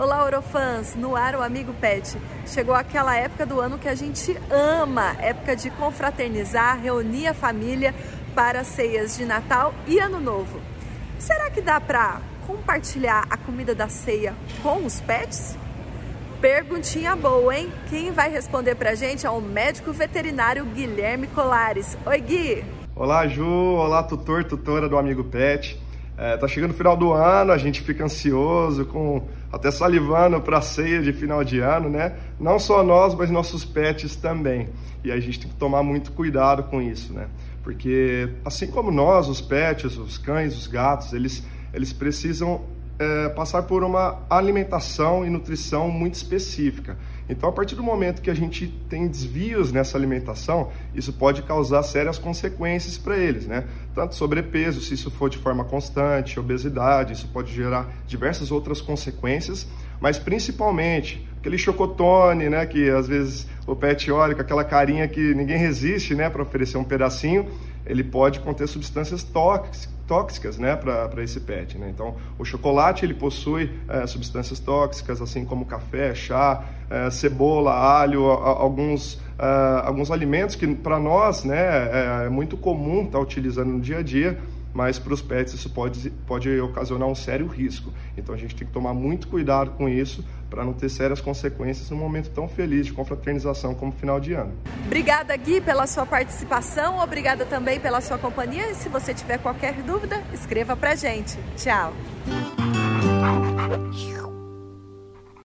Olá, Orofãs! No ar, o Amigo Pet. Chegou aquela época do ano que a gente ama, época de confraternizar, reunir a família para ceias de Natal e Ano Novo. Será que dá para compartilhar a comida da ceia com os pets? Perguntinha boa, hein? Quem vai responder pra gente é o médico veterinário Guilherme Colares. Oi, Gui! Olá, Ju! Olá, tutor, tutora do Amigo Pet. É, tá chegando o final do ano, a gente fica ansioso, com até salivando para a ceia de final de ano, né? Não só nós, mas nossos pets também. E a gente tem que tomar muito cuidado com isso, né? Porque assim como nós, os pets, os cães, os gatos, eles, eles precisam é, passar por uma alimentação e nutrição muito específica. Então, a partir do momento que a gente tem desvios nessa alimentação, isso pode causar sérias consequências para eles, né? Tanto sobrepeso, se isso for de forma constante, obesidade, isso pode gerar diversas outras consequências, mas principalmente aquele chocotone, né, que às vezes o pet olha com aquela carinha que ninguém resiste, né, para oferecer um pedacinho, ele pode conter substâncias tóxicas né, para esse pet. Né? Então, o chocolate ele possui é, substâncias tóxicas, assim como café, chá, é, cebola, alho, alguns, é, alguns alimentos que para nós né, é, é muito comum estar tá utilizando no dia a dia, mas para os pets isso pode, pode ocasionar um sério risco. Então a gente tem que tomar muito cuidado com isso para não ter sérias consequências num momento tão feliz de confraternização como final de ano. Obrigada, Gui, pela sua participação, obrigada também pela sua companhia e se você tiver qualquer dúvida, escreva para gente. Tchau!